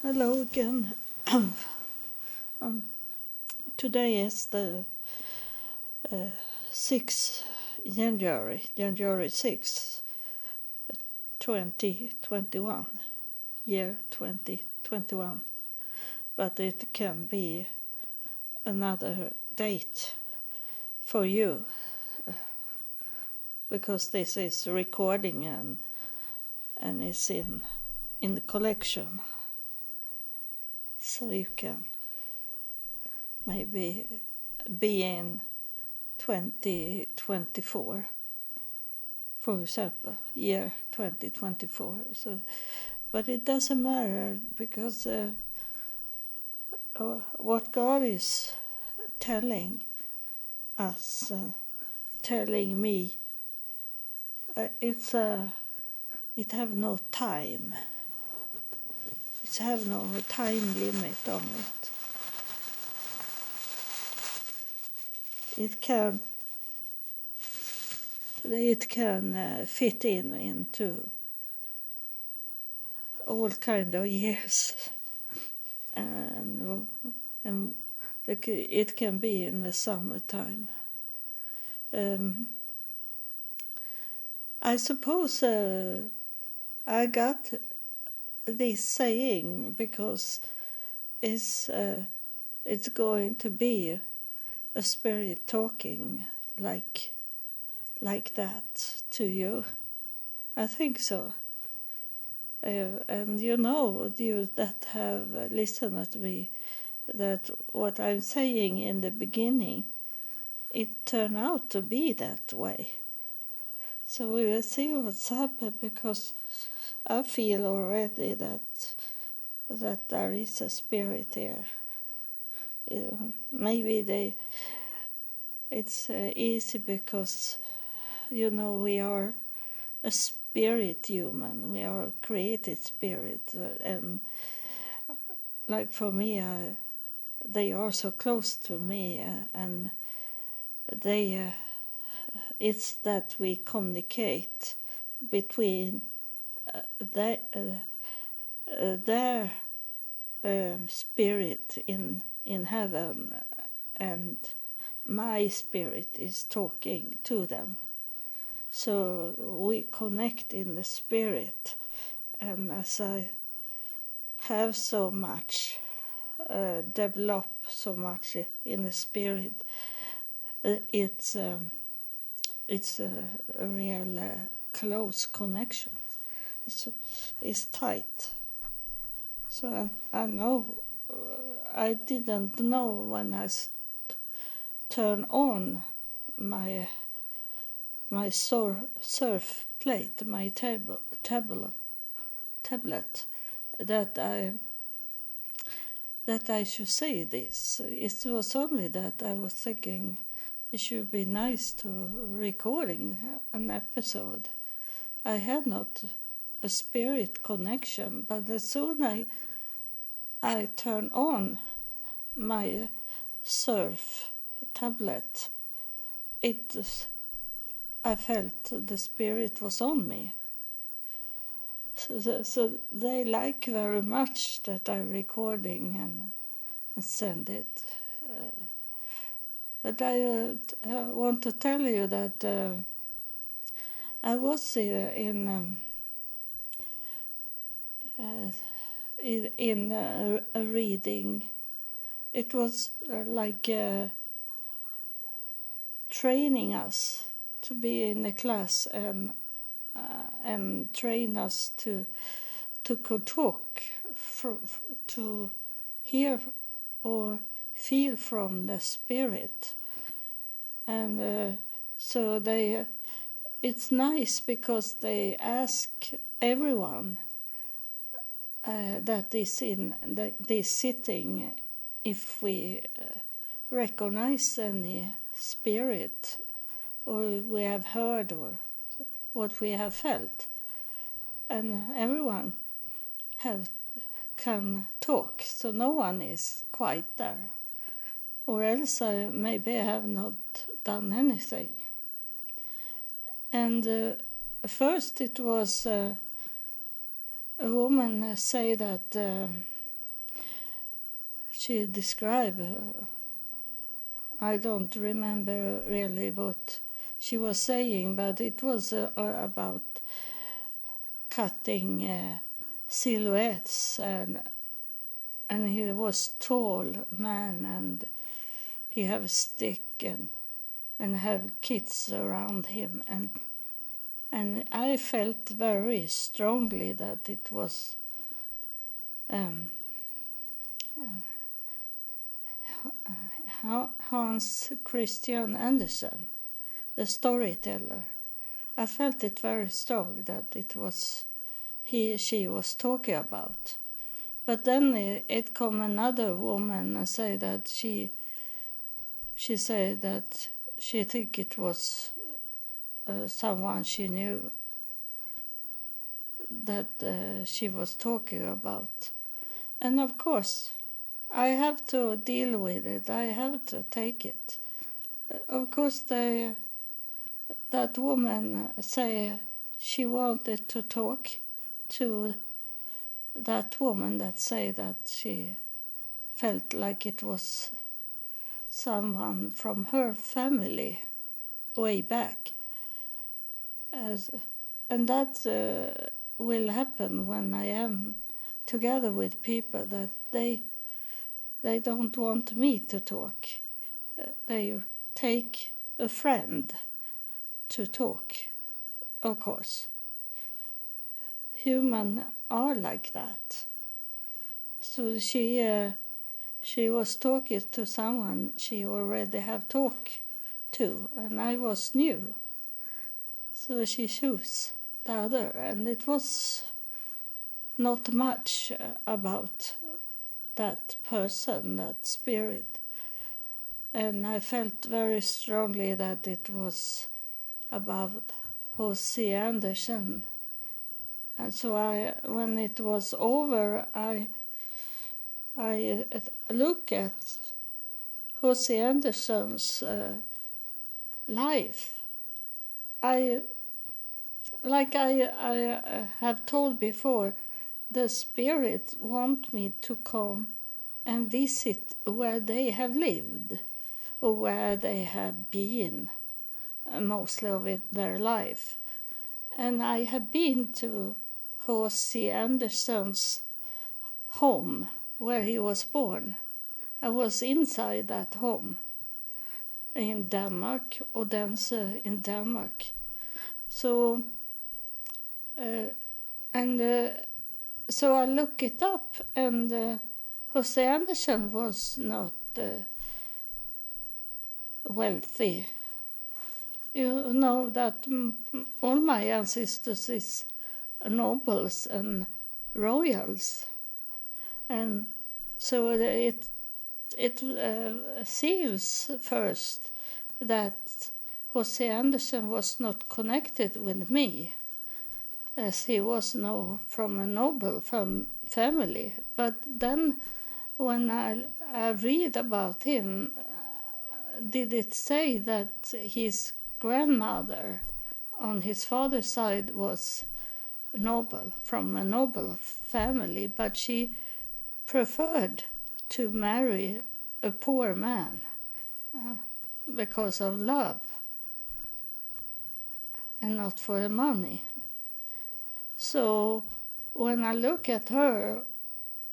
Hello again. um, today is the uh, 6th January, January 6th, 2021, year 2021. But it can be another date for you uh, because this is recording and and is in in the collection so you can maybe be in 2024 for example year 2024 so but it doesn't matter because uh, uh, what god is telling us uh, telling me uh, it's uh, it have no time have no time limit on it. It can it can uh, fit in into all kind of years. And and it can be in the summertime. Um, I suppose uh, I got this saying because it's uh, it's going to be a spirit talking like like that to you. I think so. Uh, and you know, you that have listened to me, that what I'm saying in the beginning, it turned out to be that way. So we will see what's happened because I feel already that that there is a spirit here. Uh, maybe they. It's uh, easy because, you know, we are a spirit human. We are created spirit, uh, and like for me, uh, they are so close to me, uh, and they. It's that we communicate between their, um, spirit in in heaven and my spirit is talking to them so we connect in the spirit and as i have so much uh, develop so much in the spirit uh, it's um, it's a, a real uh, close connection. It's, tight. So I, I know uh, I didn't know when I turn on my my sur surf plate, my table table tablet, that I that I should say this. It was only that I was thinking it should be nice to recording an episode. I had not a spirit connection, but as soon I I turn on my surf tablet, it I felt the spirit was on me. So, so, they like very much that I'm recording and, and send it. Uh, but I uh, want to tell you that uh, I was uh, in um, in, in a, a, reading. It was uh, like uh, training us to be in a class and and train us to to could talk for, to hear or feel from the spirit and uh, so they uh, it's nice because they ask everyone uh, that is in the, this sitting if we uh, recognize any spirit or we have heard or what we have felt and everyone have can talk so no one is quite there or else I maybe have not done anything. And uh, first it was uh, a woman say that uh, she described. Uh, I don't remember really what she was saying, but it was uh, about cutting uh, silhouettes and and he was tall man and he have a stick and and have kids around him and and I felt very strongly that it was um, Hans Christian Andersen, the storyteller. I felt it very strong that it was he she was talking about. But then it, it come another woman and say that she she said that she think it was uh, someone she knew that uh, she was talking about. And of course, I have to deal with it. I have to take it. Uh, of course, they, that woman say she wanted to talk to that woman that say that she felt like it was someone from her family way back. And that uh, will happen when I am together with people that they they don't want me to talk. Uh, they take a friend to talk, of course. Human are like that. So she uh, she was talking to someone she already have talked to, and I was new. So she chose the other, and it was not much uh, about that person, that spirit. And I felt very strongly that it was about H.C. Andersen. And so I, when it was over, I, I uh, look at H.C. Andersen's uh, life. I like I, I uh, have told before, the spirits want me to come and visit where they have lived or where they have been uh, mostly of it, their life. And I have been to H.C. Andersen's home where he was born. I was inside that home in Denmark, Odense in Denmark. So uh, and uh, so I look it up, and uh, H.C. Andersen was not wealthy. You know that all my ancestors is nobles and royals, and so it it uh, seems first that H.C. Andersen was not connected with me as he was no from a noble fam- family. But then, when I, I read about him, uh, did it say that his grandmother on his father's side was noble from a noble family, but she preferred to marry a poor man uh, because of love and not for the money. So when I look at her,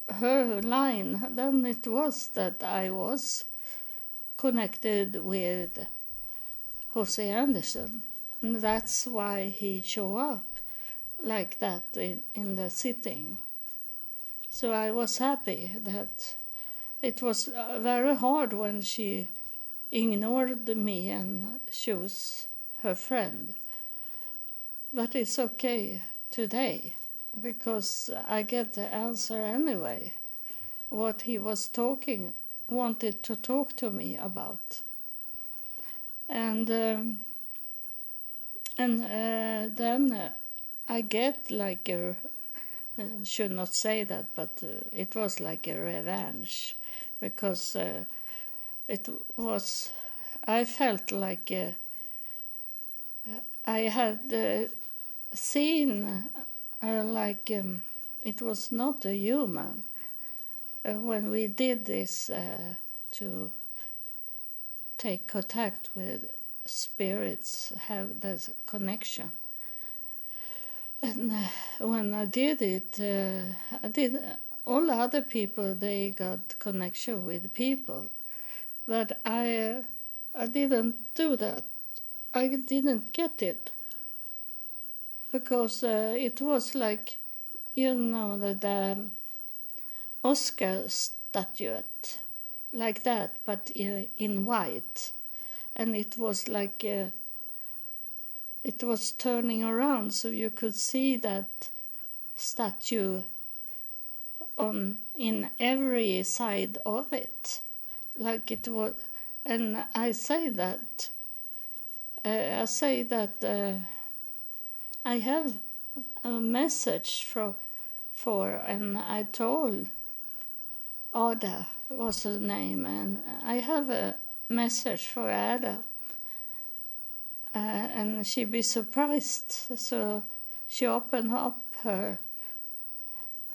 her line, then it was that I was connected with H.C. Andersen. And that's why he showed up like that in, in the sitting. So I was happy that it was uh, very hard when she ignored me and chose her friend. But it's okay today because I get the answer anyway. What he was talking, wanted to talk to me about. And um, and uh, then uh, I get like a uh, should not say that, but it was like a revenge because uh, it was. I felt like uh, I had seen uh, like um, it was not a human. uh, when we did this uh, to take contact with spirits, have this connection. And uh, when I did it, uh, I did all other people they got connection with people, but I uh, I didn't do that. I didn't get it. Because uh, it was like you know the, the Oscar statuette like that, but in white, and it was like uh, it was turning around, so you could see that statue on in every side of it, like it was. And I say that uh, I say that uh, I have a message for for, and I told Ada was her name, and I have a message for Ada, uh, and she'd be surprised. So she opened up her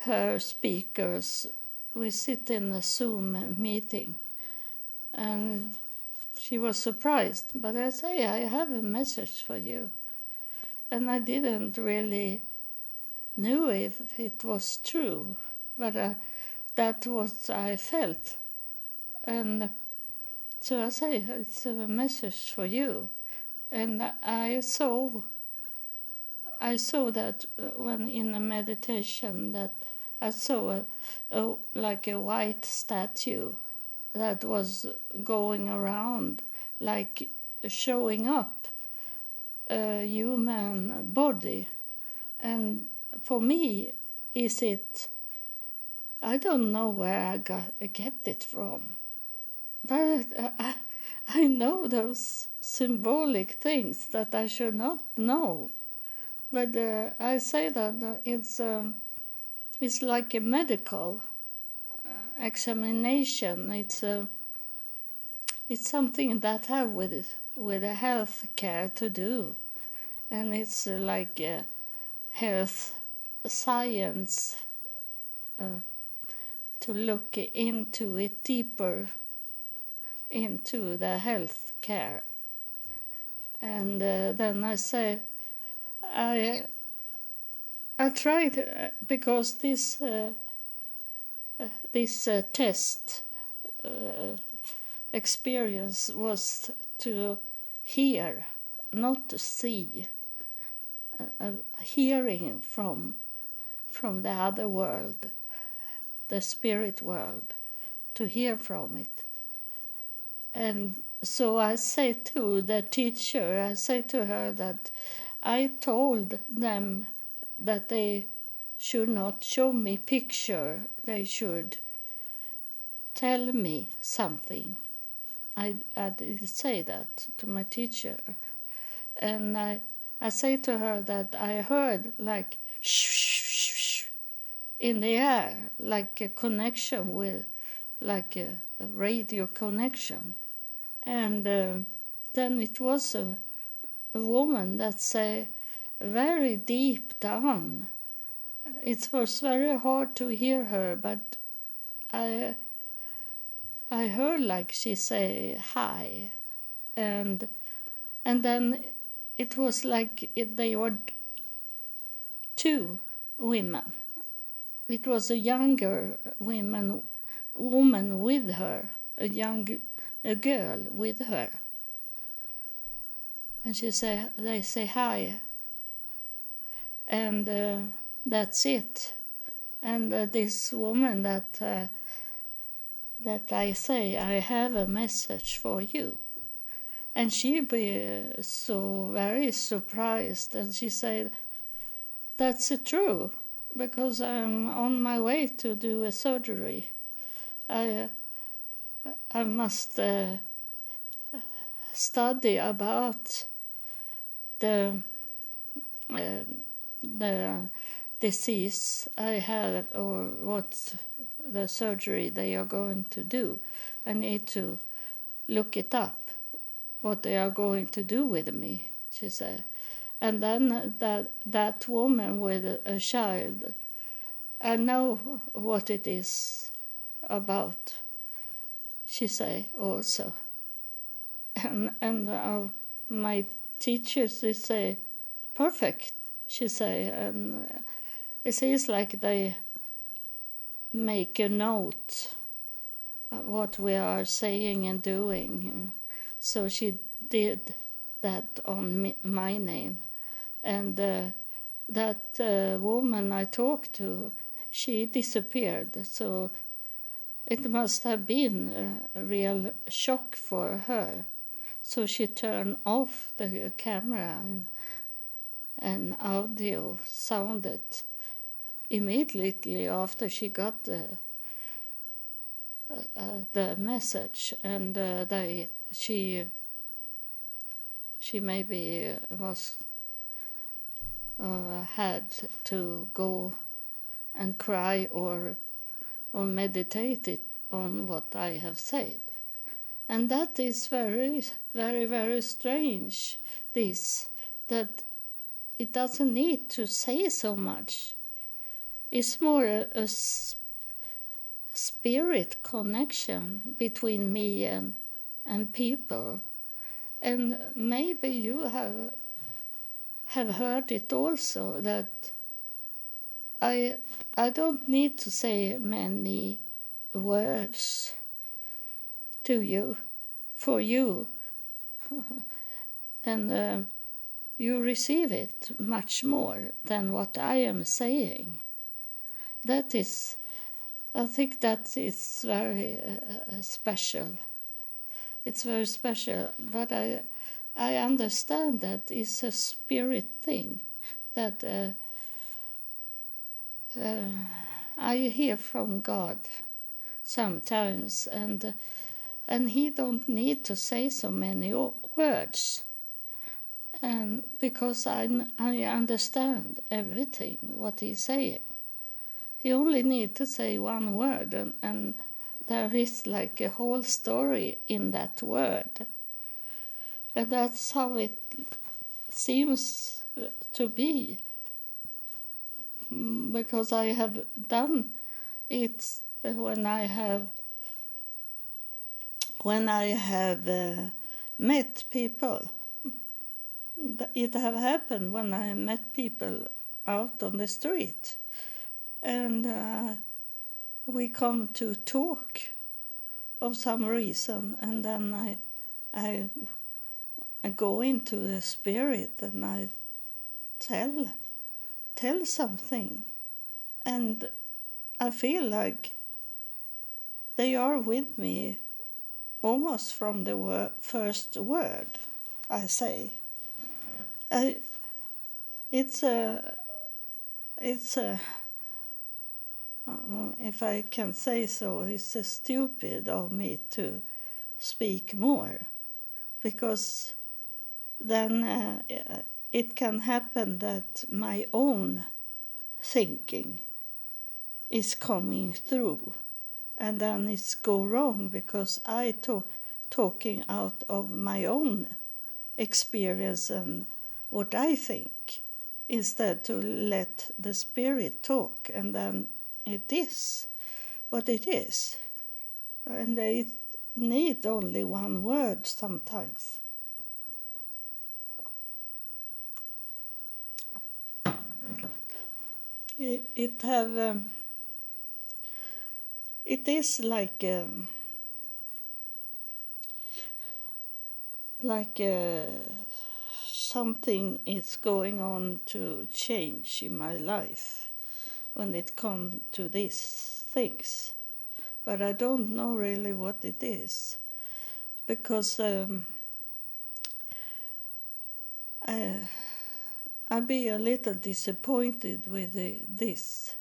her speakers. We sit in a Zoom meeting, and she was surprised. But I say, I have a message for you, and I didn't really knew if it was true, but uh, that was I felt, and so I say it's a message for you, and I saw. I saw that uh, when in a meditation that I saw a, a, like a white statue that was going around, like showing up a human body. And for me, is it, I don't know where I got I get it from, but I, I know those symbolic things that I should not know. But uh, I say that it's. Um, it's like a medical uh, examination. It's a it's something that have with with a health care to do, and it's uh, like a health science uh, to look into it deeper into the health care. And uh, then I say, I I tried uh, because this uh, uh, this test experience was to hear, not to see, hearing from from the other world, the spirit world, to hear from it. And so I say to the teacher, I say to her that I told them that they should not show me picture. They should tell me something. I i did say that to my teacher. And i i say to her that i heard like shh, in the air like a connection with like a, a radio connection. And uh, then it was a, a woman that say very deep down. It was very hard to hear her, but I I heard like she say hi, and and then it was like it, they were two women. It was a younger woman woman with her, a young a girl with her. And she say they say hi and uh, that's it. And uh, this woman that uh, that I say, I have a message for you, and she be so very surprised, and she said, "That's true, because I'm on my way to do a surgery. I I must." Uh, study about the uh, the disease I have or what the surgery they are going to do. I need to look it up, what they are going to do with me, she said. And then that, that woman with a child, I know what it is about, she say also. And, and uh, my teachers, they say, perfect, she say. And it seems like they make a note what we are saying and doing. So she did that on me, my name. And uh, that uh, woman I talked to, she disappeared. So it must have been a real shock for her. So she turned off the camera and, and audio sounded immediately after she got the uh, uh, the message and uh, they she she maybe was uh, had to go and cry or or meditate on what I have said. And that is very, very, very strange, this, that it doesn't need to say so much. It's more a, a spirit connection between me and, and people. And maybe you have have heard it also that I I don't need to say many words to you for you and uh, you receive it much more than what I am saying. That is, I think that is very uh, uh special. It's very special, but I I understand that it's a spirit thing that uh, uh, I hear from God sometimes, and and He don't need to say so many words, and because I I understand everything what He's saying, He only need to say one word, and and there is like a whole story in that word. And that's how it seems to be. Mm, because I have done it when I have when I have uh, met people. It have happened when I met people out on the street, and uh, we come to talk of some reason, and then I I I go into the spirit and I tell tell something and I feel like they are with me almost from the wor- first word I say. I, it's a it's a um, if I can say so, it's a stupid of me to speak more. Because then uh, it can happen that my own thinking is coming through. And then it's go wrong because I to talking out of my own experience and what I think instead to let the spirit talk and then it is what it is. And it need only one word sometimes. It, it have um, it is like um, like uh, something is going on to change in my life when it comes to these things, but I don't know really what it is because. Um, I, I'd be a little disappointed with the, this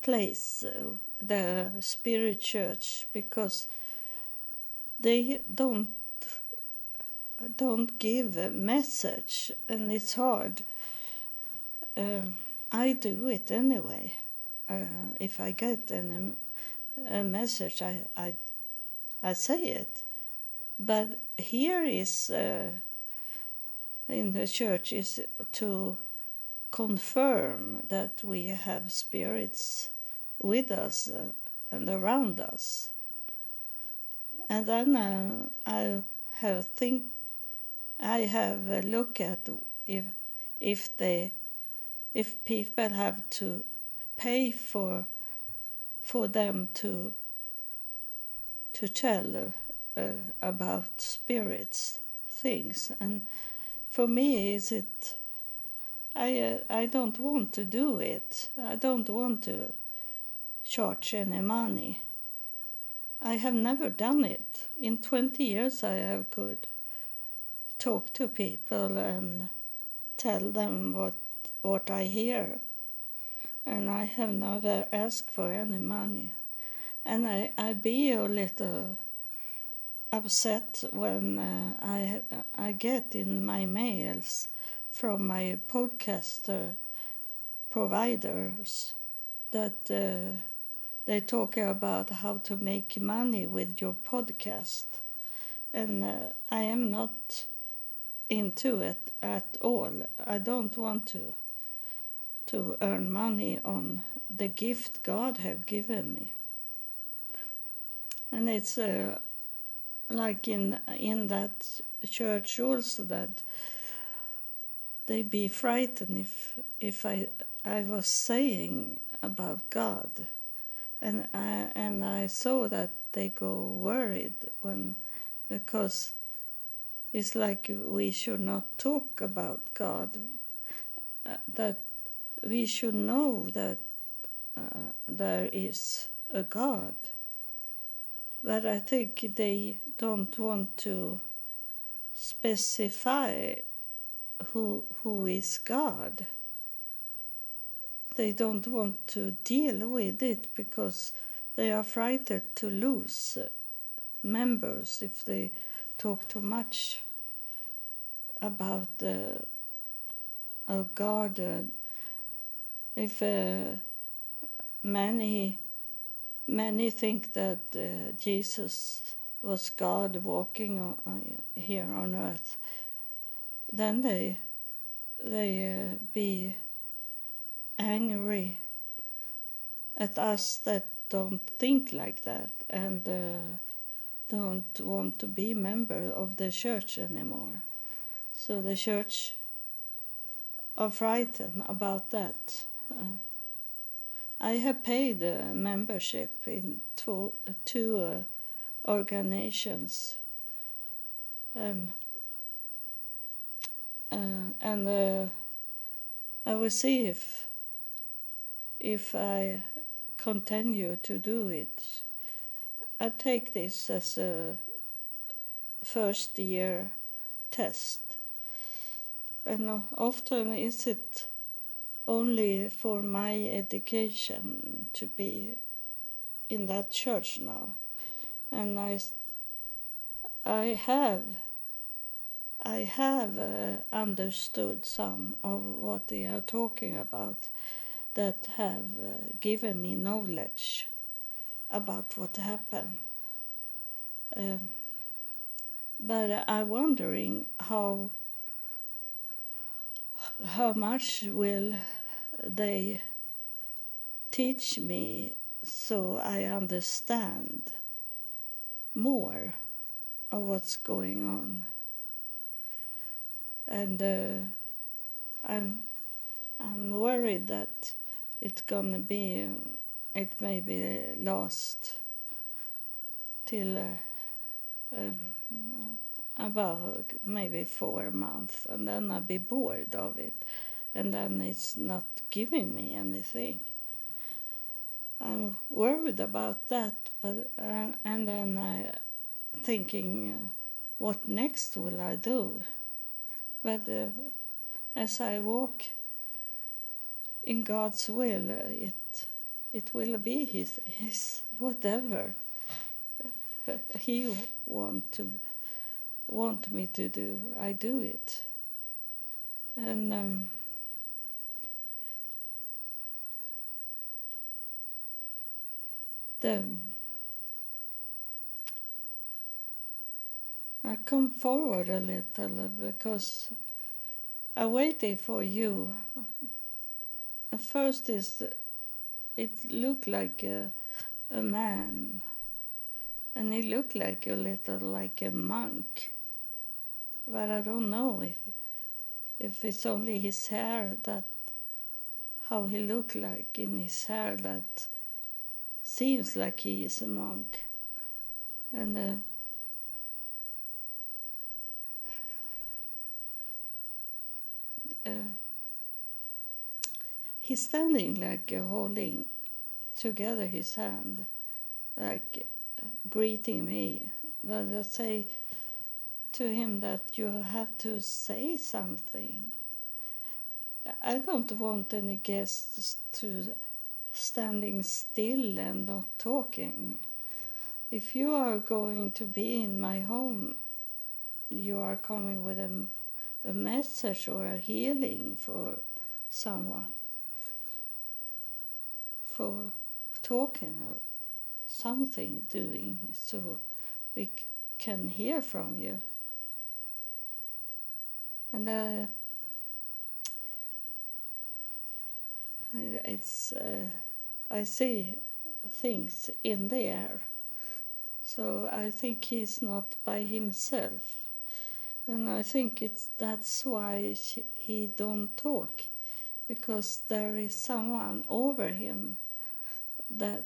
place, uh, the Spirit Church, because they don't don't give a message, and it's hard. Uh, I do it anyway. Uh, if I get any, a message, I, I I say it. But here is uh, in the church is to confirm that we have spirits with us uh, and around us. And then uh, I have think I have a look at if if they if people have to pay for for them to to tell uh, about spirits things. And for me is it I uh, I don't want to do it. I don't want to charge any money. I have never done it. In 20 years I have could talk to people and tell them what what I hear. And I have never asked for any money. And I I be a little upset when uh, I I get in my mails from my podcaster providers that uh, they talk about how to make money with your podcast, and uh, I am not into it at all. I don't want to to earn money on the gift God have given me, and it's. Uh, like in in that church also that they be frightened if if I I was saying about God, and I and I saw that they go worried when because it's like we should not talk about God, uh, that we should know that uh, there is a God. But I think they don't want to specify who who is God. They don't want to deal with it because they are frightened to lose members if they talk too much about uh, God. Uh, if uh, many many think that uh, Jesus was God walking on, here on earth, then they they uh, be angry at us that don't think like that and uh, don't want to be member of the church anymore. So the church are frightened about that. Uh, I have paid a membership in two, two uh, organizations. Um, uh, and uh, I will see if if I continue to do it. I take this as a first year test. And often is it only for my education to be in that church now and I, I have, I have uh, understood some of what they are talking about that have uh, given me knowledge about what happened. Um, but I'm wondering how how much will they teach me so I understand more of what's going on. And uh, I'm I'm worried that it's gonna be it may be last till uh, um, about maybe four months, and then I'll be bored of it, and then it's not giving me anything. I'm worried about that, but uh, and then I thinking, uh, what next will I do? But uh, as I walk in God's will, uh, it it will be His His whatever He want to want me to do. I do it, and. Um, the I come forward a little because I waited for you. First is it looked like a, a man, and he looked like a little like a monk. But I don't know if if it's only his hair that how he looked like in his hair that seems like he is a monk. And uh, uh, he's standing like uh, holding together his hand, like greeting me. But I say to him that you have to say something. I don't want any guests to standing still and not talking. If you are going to be in my home, you are coming with a, a message or a healing for someone, for talking or something doing so we can hear from you. And uh, it's uh, I see things in the air. So I think he's not by himself, and I think it's that's why he don't talk, because there is someone over him that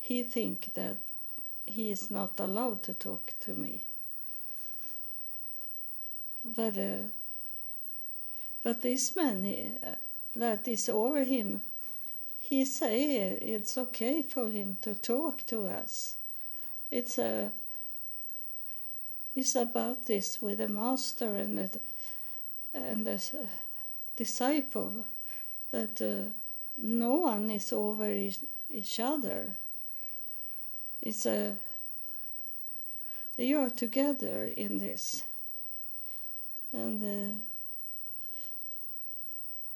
he think that he is not allowed to talk to me. But uh, but this man. Uh, that is over him, he say it's okay for him to talk to us. It's a it's about this with the master and the and the disciple that uh, no one is over each other. It's a they are together in this, and. Uh,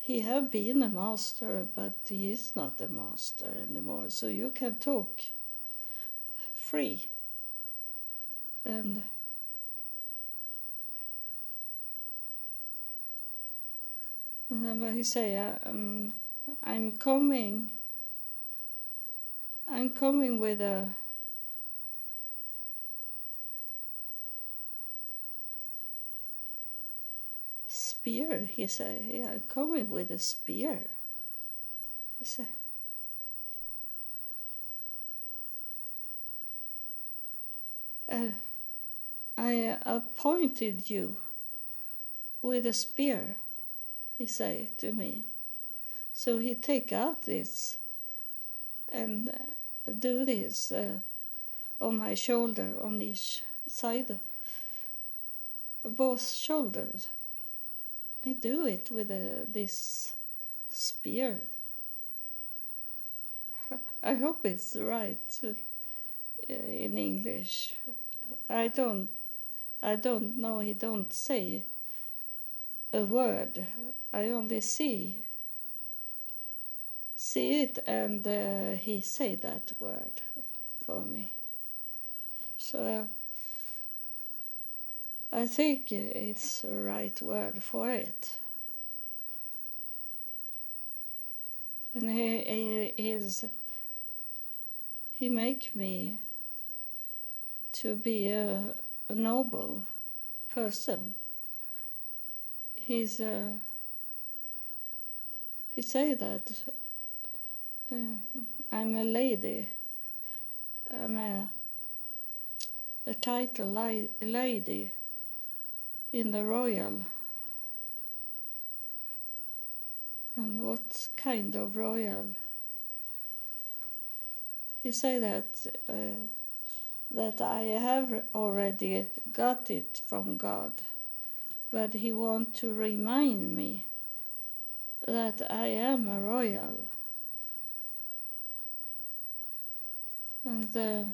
he have been a master, but he is not a master anymore. So you can talk free. And and then he say, um, "I'm coming. I'm coming with a." spear. He said, Yeah, I'm coming with a spear. He said, uh, I appointed you with a spear, he said to me. So he take out this and uh, do this uh, on my shoulder, on each side, both shoulders. I do it with a, this spear. I hope it's right uh, in English. I don't. I don't know. He don't say a word. I only see see it, and uh, he say that word for me. So. Uh, I think it's the right word for it. And he, he is he make me to be a, a noble person. He's a, he say that uh, I'm a lady. I'm a the title lady in the royal. And what kind of royal? He say that uh, that I have already got it from God, but he want to remind me that I am a royal. And uh,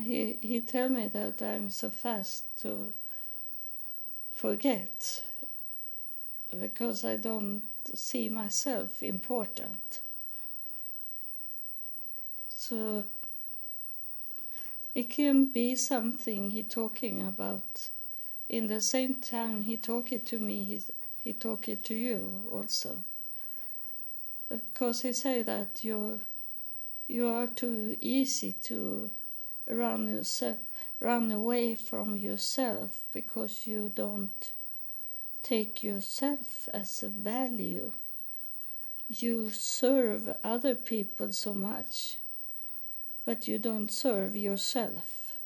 he he tell me that I'm so fast to forget because I don't see myself important. So it can be something he talking about. In the same time he talking to me, he he talking to you also. Because he say that you you are too easy to run run away from yourself because you don't take yourself as a value. You serve other people so much, but you don't serve yourself.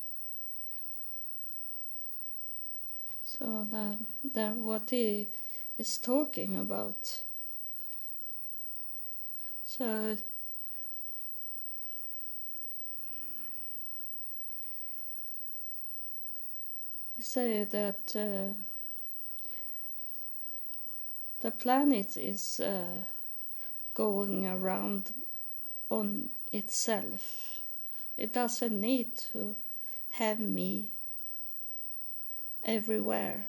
So then, then what he is talking about. So say that uh, the planet is uh, going around on itself. It doesn't need to have me everywhere.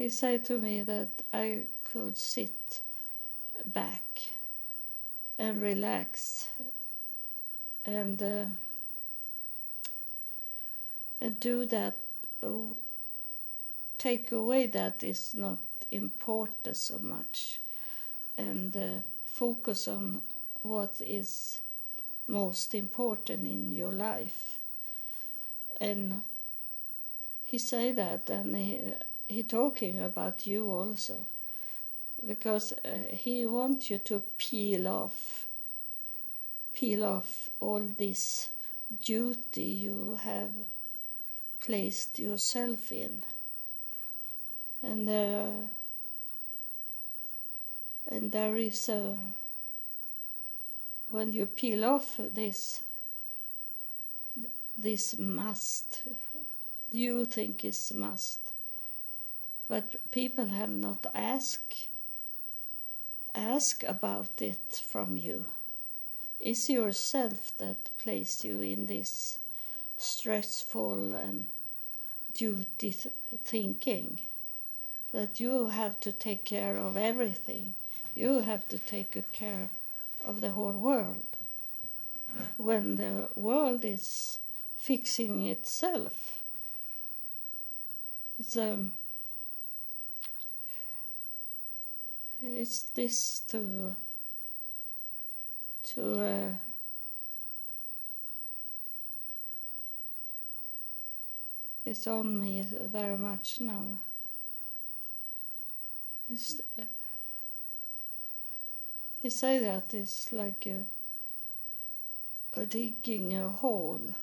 He said to me that I could sit back and relax and uh, and do that take away that is not important so much and uh, focus on what is most important in your life. And he said that and he he talking about you also because uh, he wants you to peel off peel off all this duty you have placed yourself in. And uh, and there is a when you peel off this this must you think is must but people have not asked ask about it from you it's yourself that placed you in this stressful and duty th- thinking that you have to take care of everything. You have to take care of the whole world. When the world is fixing itself, it's um, it's this to to uh, is on me very much now. It's, uh, he say that it's like a, a digging a hole,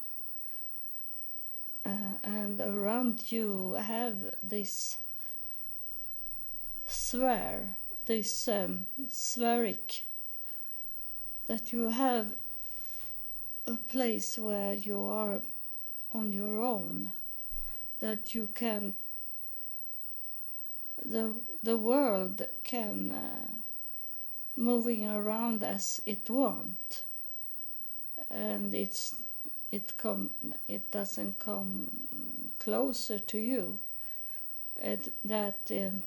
uh, and around you have this sphere, this um, spheric, that you have a place where you are on your own that you can the the world can uh, moving around as it want. And it's it come it doesn't come closer to you. And that um,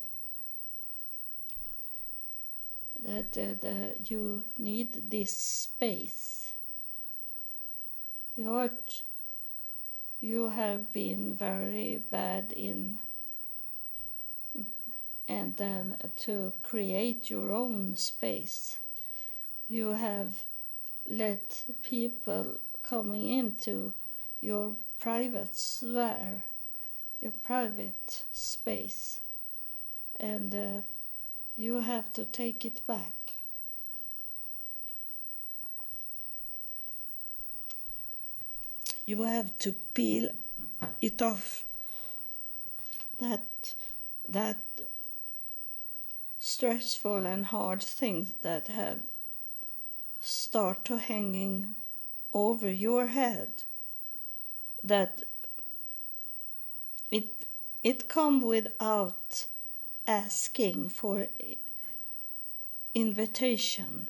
that uh, the, you need this space. Are you have been very bad in and then to create your own space. You have let people coming into your private sphere your private space. And uh, you have to take it back. You have to peel it off. That that stressful and hard things that have start to hanging over your head that it it come without asking for invitation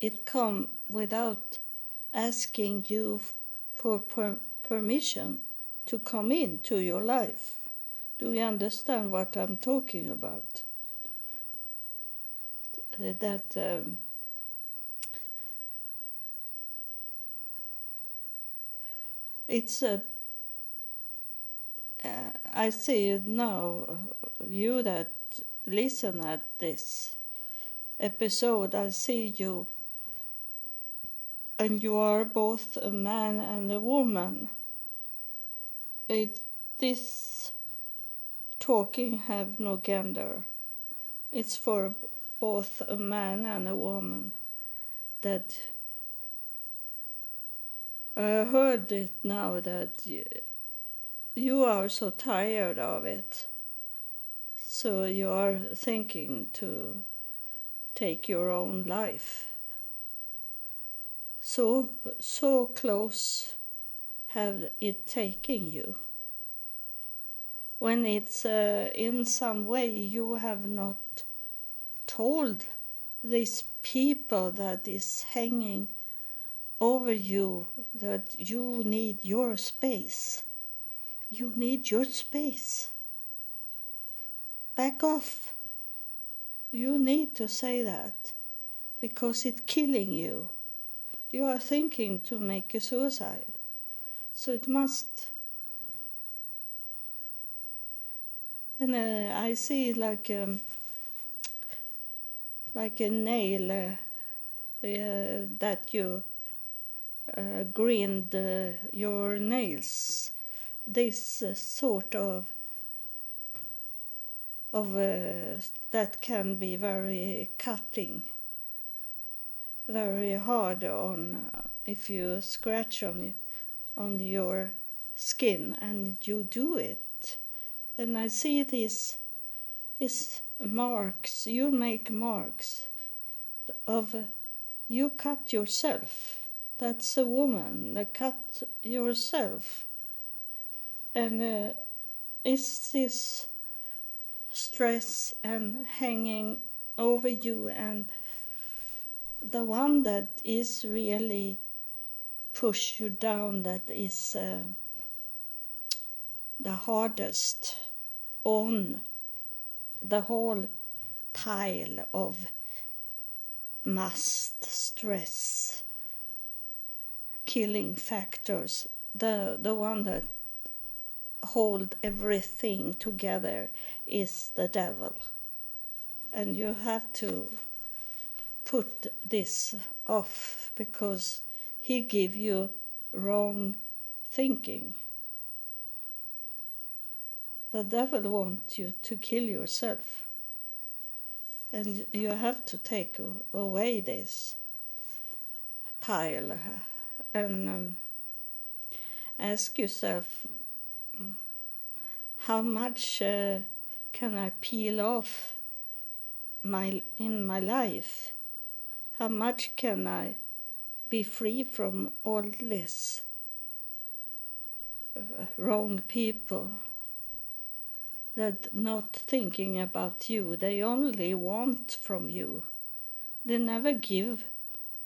it come without asking you for per permission to come into your life. Do you understand what I'm talking about? Uh, that um, it's a. Uh, I see now, uh, you that listen at this episode, I see you, and you are both a man and a woman. It, this talking have no gender. It's for both a man and a woman that I heard it now that you are so tired of it. So you are thinking to take your own life. So, so close have it taken you. When it's uh, in some way you have not told these people that is hanging over you that you need your space. You need your space. Back off. You need to say that because it's killing you. You are thinking to make a suicide. So it must. And uh, I see like um, like a nail uh, uh, that you uh, grind uh, your nails. This uh, sort of of uh, that can be very cutting, very hard on uh, if you scratch on on your skin and you do it. And I see these these marks. You make marks of you cut yourself that's a woman that cut yourself and uh, is this stress and hanging over you and the one that is really push you down that is uh, the hardest on the whole pile of must stress killing factors, the the one that hold everything together is the devil. And you have to put this off because he give you wrong thinking. The devil wants you to kill yourself. And you have to take away this pile and um, ask yourself how much uh, can I peel off my in my life? How much can I be free from all this uh, wrong people that not thinking about you? They only want from you. They never give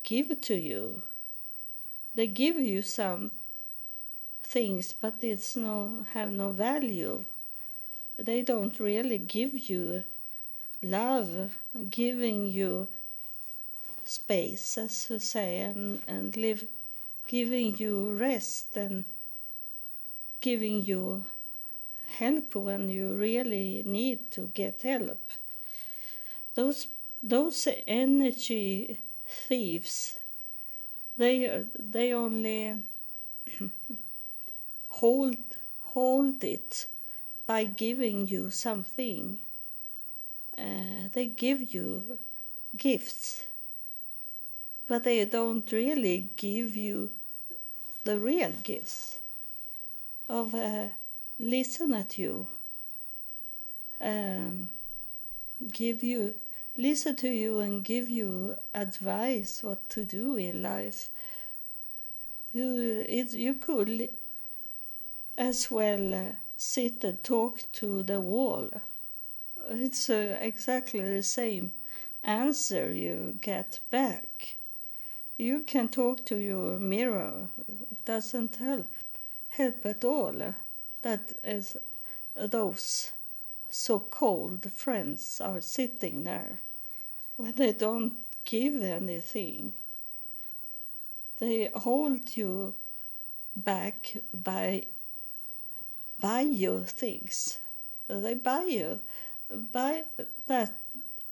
give to you they give you some things but it's no have no value. They don't really give you love giving you space as to say and, and live giving you rest and giving you help when you really need to get help. Those those energy thieves they they only hold hold it by giving you something. Uh, they give you gifts, but they don't really give you the real gifts of uh, listen at you, um, give you listen to you and give you advice what to do in life. You, you could as well uh, sit and talk to the wall. It's uh, exactly the same answer you get back. You can talk to your mirror. It doesn't help help at all. That is those so-called friends are sitting there when they don't give anything. They hold you back by buy you things. They buy you, buy that.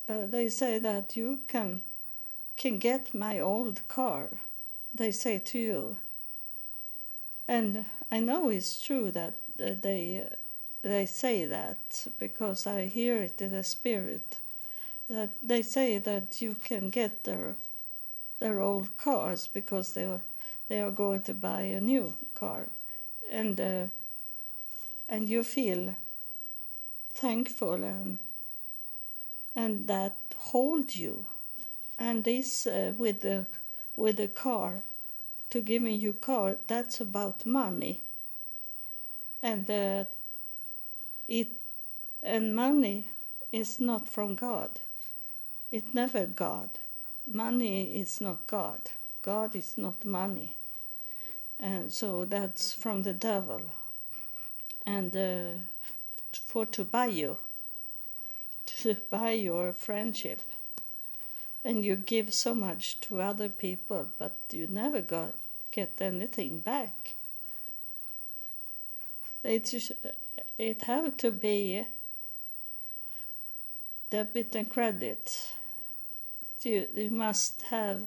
Uh, they say that you can can get my old car. They say to you. And I know it's true that uh, they they say that because I hear it in the spirit that they say that you can get their their old cars because they were, they are going to buy a new car and uh, and you feel thankful and and that hold you. And this uh, with the with the car to giving you car that's about money. And uh, it and money is not from god. It's never god. Money is not god. God is not money. And so that's from the devil and uh, for to buy you to buy your friendship. And you give so much to other people but you never got get anything back. It it have to be debit and credit. You, you must have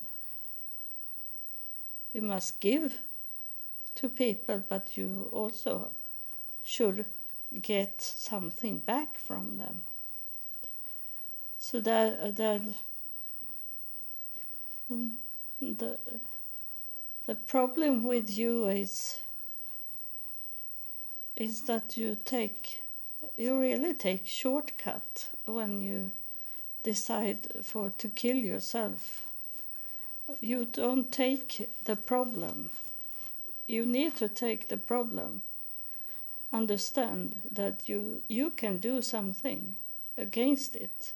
you must give to people but you also should get something back from them. So that uh, that um, the the problem with you is is that you take you really take shortcut when you decide for to kill yourself. You don't take the problem. You need to take the problem understand that you you can do something against it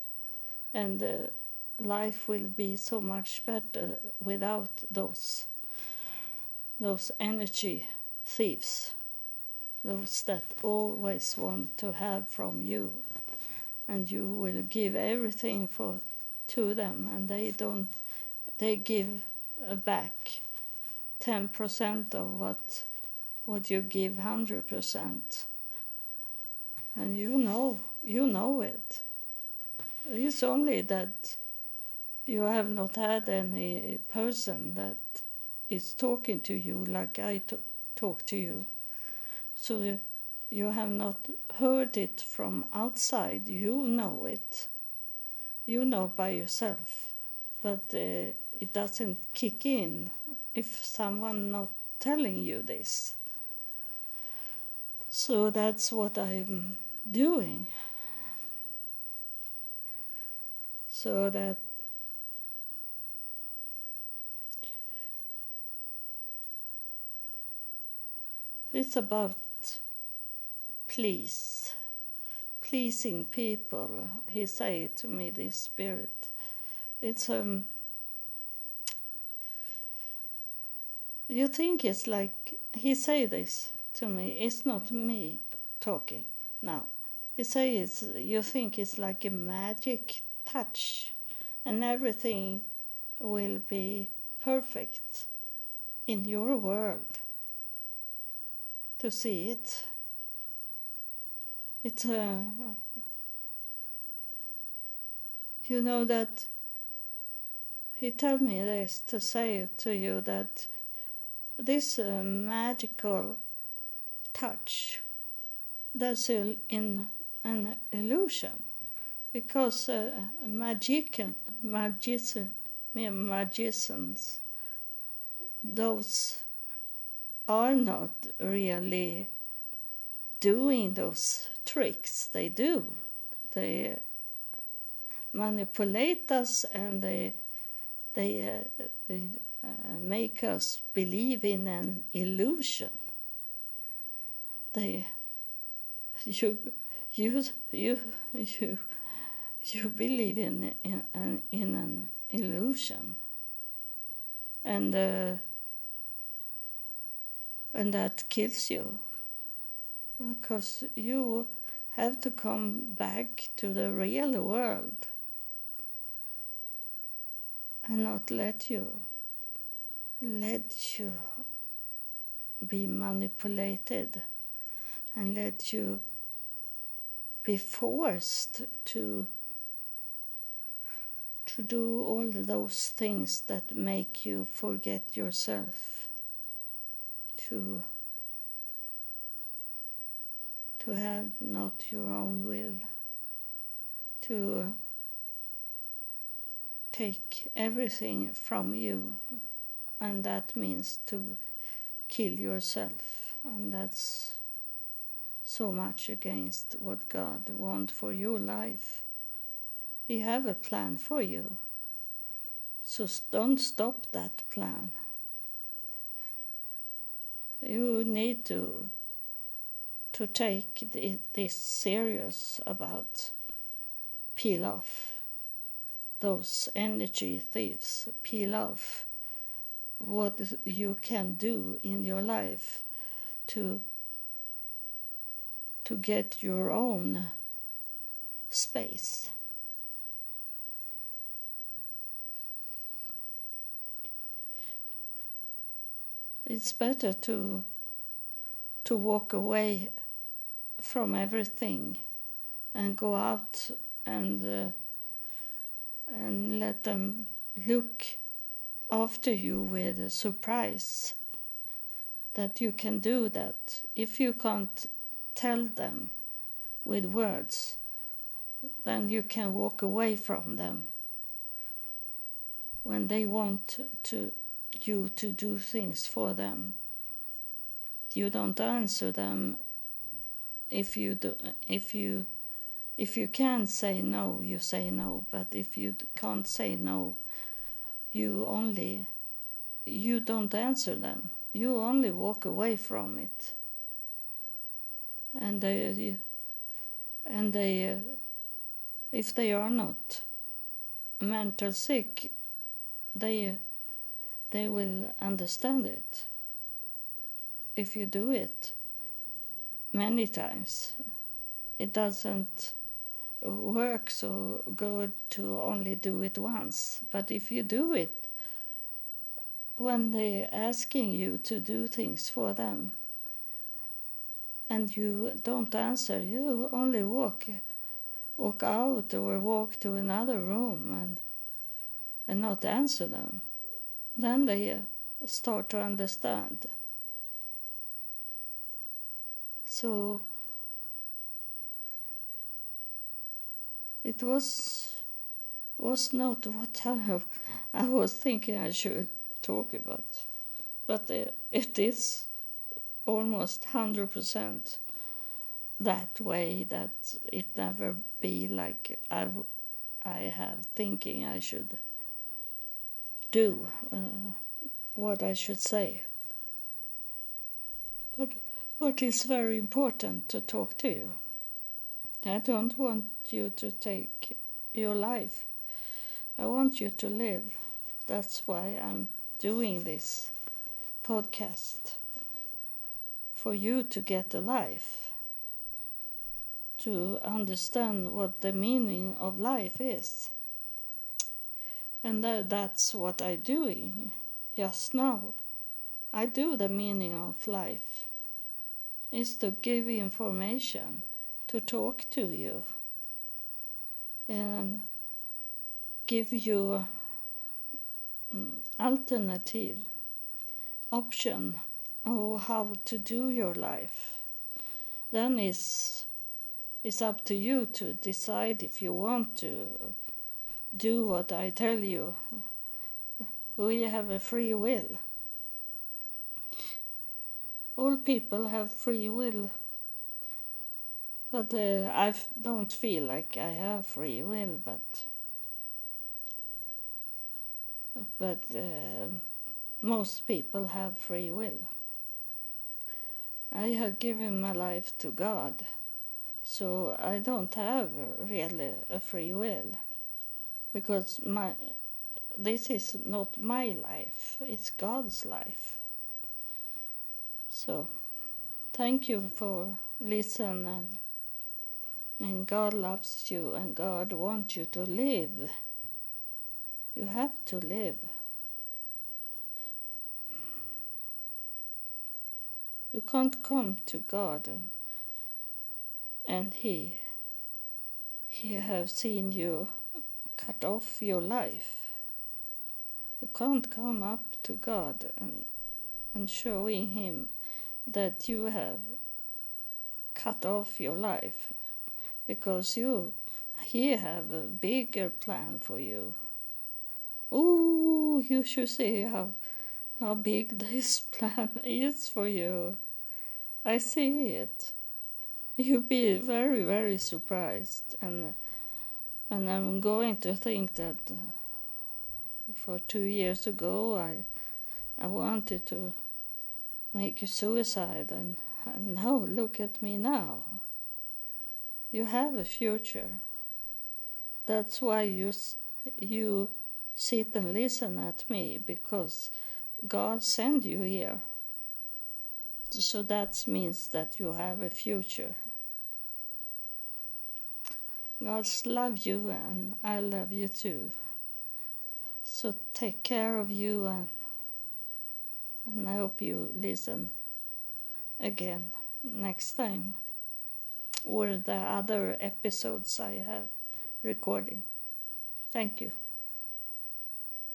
and uh, life will be so much better without those those energy thieves those that always want to have from you and you will give everything for to them and they don't they give back 10% of what what you give 100% and you know you know it. It's only that you have not had any person that is talking to you like I talk to you. So you have not heard it from outside. You know it. You know by yourself. But uh, it doesn't kick in if someone not telling you this so that's what i'm doing. So that it's about please pleasing people he say to me this spirit. It's um you think it's like he say this to me it's not me talking now. He says you think it's like a magic touch and everything will be perfect in your world to see it. It's a uh, you know that he told me this to say to you that this uh, magical touch that's in an illusion. Because uh, magician, magician, magicians those are not really doing those tricks. They do. They manipulate us and they they uh, uh, make us believe in an illusion. They, you, you, you, you, you believe in in an, in an illusion, and uh, and that kills you. Because you have to come back to the real world and not let you let you be manipulated and let you be forced to to do all those things that make you forget yourself to to have not your own will to take everything from you and that means to kill yourself and that's so much against what God wants for your life. He have a plan for you. So don't stop that plan. You need to to take this serious about peel off those energy thieves, peel off what you can do in your life to to get your own space. It's better to to walk away from everything and go out and uh, and let them look after you with a surprise that you can do that if you can't tell them with words then you can walk away from them when they want to you to do things for them you don't answer them if you do if you if you can say no, you say no. But if you can't say no, you only you don't answer them. You only walk away from it. And they and they uh, if they are not mental sick, they they will understand it if you do it many times. It doesn't work so good to only do it once. But if you do it when they're asking you to do things for them and you don't answer, you only walk walk out or walk to another room and and not answer them, then they uh, start to understand. So it was was not what I, I was thinking I should talk about, but uh, it is almost hundred percent that way that it never be like I, I have thinking I should do uh, what I should say. But what is very important to talk to you. I don't want you to take your life. I want you to live. That's why I'm doing this podcast. For you to get a life. To understand what the meaning of life is. And that, that's what I'm doing just now. I do the meaning of life is to give information to talk to you and give you um, alternative option of how to do your life. Then it's, it's up to you to decide if you want to do what I tell you. We have a free will. All people have free will. But uh, don't feel like I have free will, but but uh, most people have free will. I have given my life to God, so I don't have really a free will, because my this is not my life; it's God's life. So, thank you for listening and God loves you and God wants you to live. You have to live. You can't come to God and and he he have seen you cut off your life. You can't come up to God and and showing him that you have cut off your life because you he have a bigger plan for you. Oh, you should see how how big this plan is for you. I see it. You'll be very, very surprised, and and I'm going to think that uh, for two years ago I I wanted to make a suicide, and, and now look at me now. You have a future. That's why you you sit and listen at me because God sent you here. So that means that you have a future. God loves you and I love you too. So take care of you and, and I hope you listen again next time or the other episodes I have recording. Thank you.